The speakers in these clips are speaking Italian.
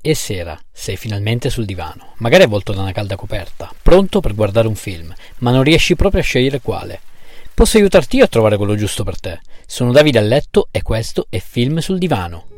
E sera, sei finalmente sul divano, magari avvolto da una calda coperta, pronto per guardare un film, ma non riesci proprio a scegliere quale. Posso aiutarti io a trovare quello giusto per te. Sono Davide a letto e questo è Film sul divano.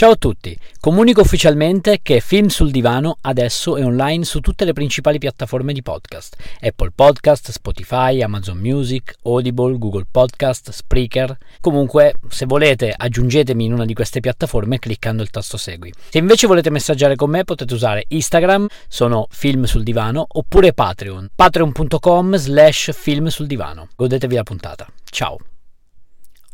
Ciao a tutti, comunico ufficialmente che Film sul Divano adesso è online su tutte le principali piattaforme di podcast, Apple Podcast, Spotify, Amazon Music, Audible, Google Podcast, Spreaker. Comunque, se volete, aggiungetemi in una di queste piattaforme cliccando il tasto segui. Se invece volete messaggiare con me potete usare Instagram, sono Film sul Divano, oppure Patreon, patreon.com slash film sul divano. Godetevi la puntata. Ciao!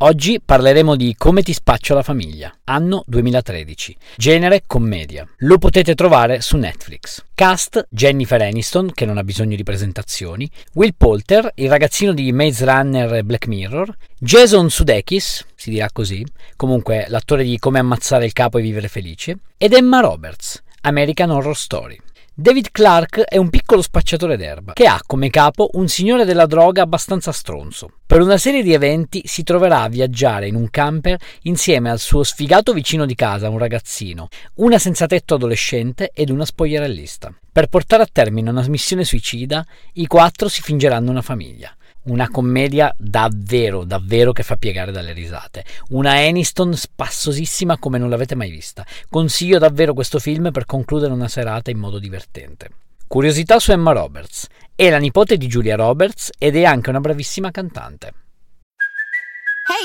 Oggi parleremo di Come ti spaccio la famiglia, anno 2013, genere commedia. Lo potete trovare su Netflix. Cast Jennifer Aniston, che non ha bisogno di presentazioni, Will Poulter, il ragazzino di Maze Runner e Black Mirror, Jason Sudeikis, si dirà così, comunque l'attore di Come ammazzare il capo e vivere felice, ed Emma Roberts, American Horror Story. David Clark è un piccolo spacciatore d'erba che ha come capo un signore della droga abbastanza stronzo. Per una serie di eventi si troverà a viaggiare in un camper insieme al suo sfigato vicino di casa, un ragazzino, una senza tetto adolescente ed una spogliarellista. Per portare a termine una missione suicida, i quattro si fingeranno una famiglia. Una commedia davvero, davvero che fa piegare dalle risate. Una Aniston spassosissima come non l'avete mai vista. Consiglio davvero questo film per concludere una serata in modo divertente. Curiosità su Emma Roberts. È la nipote di Julia Roberts ed è anche una bravissima cantante.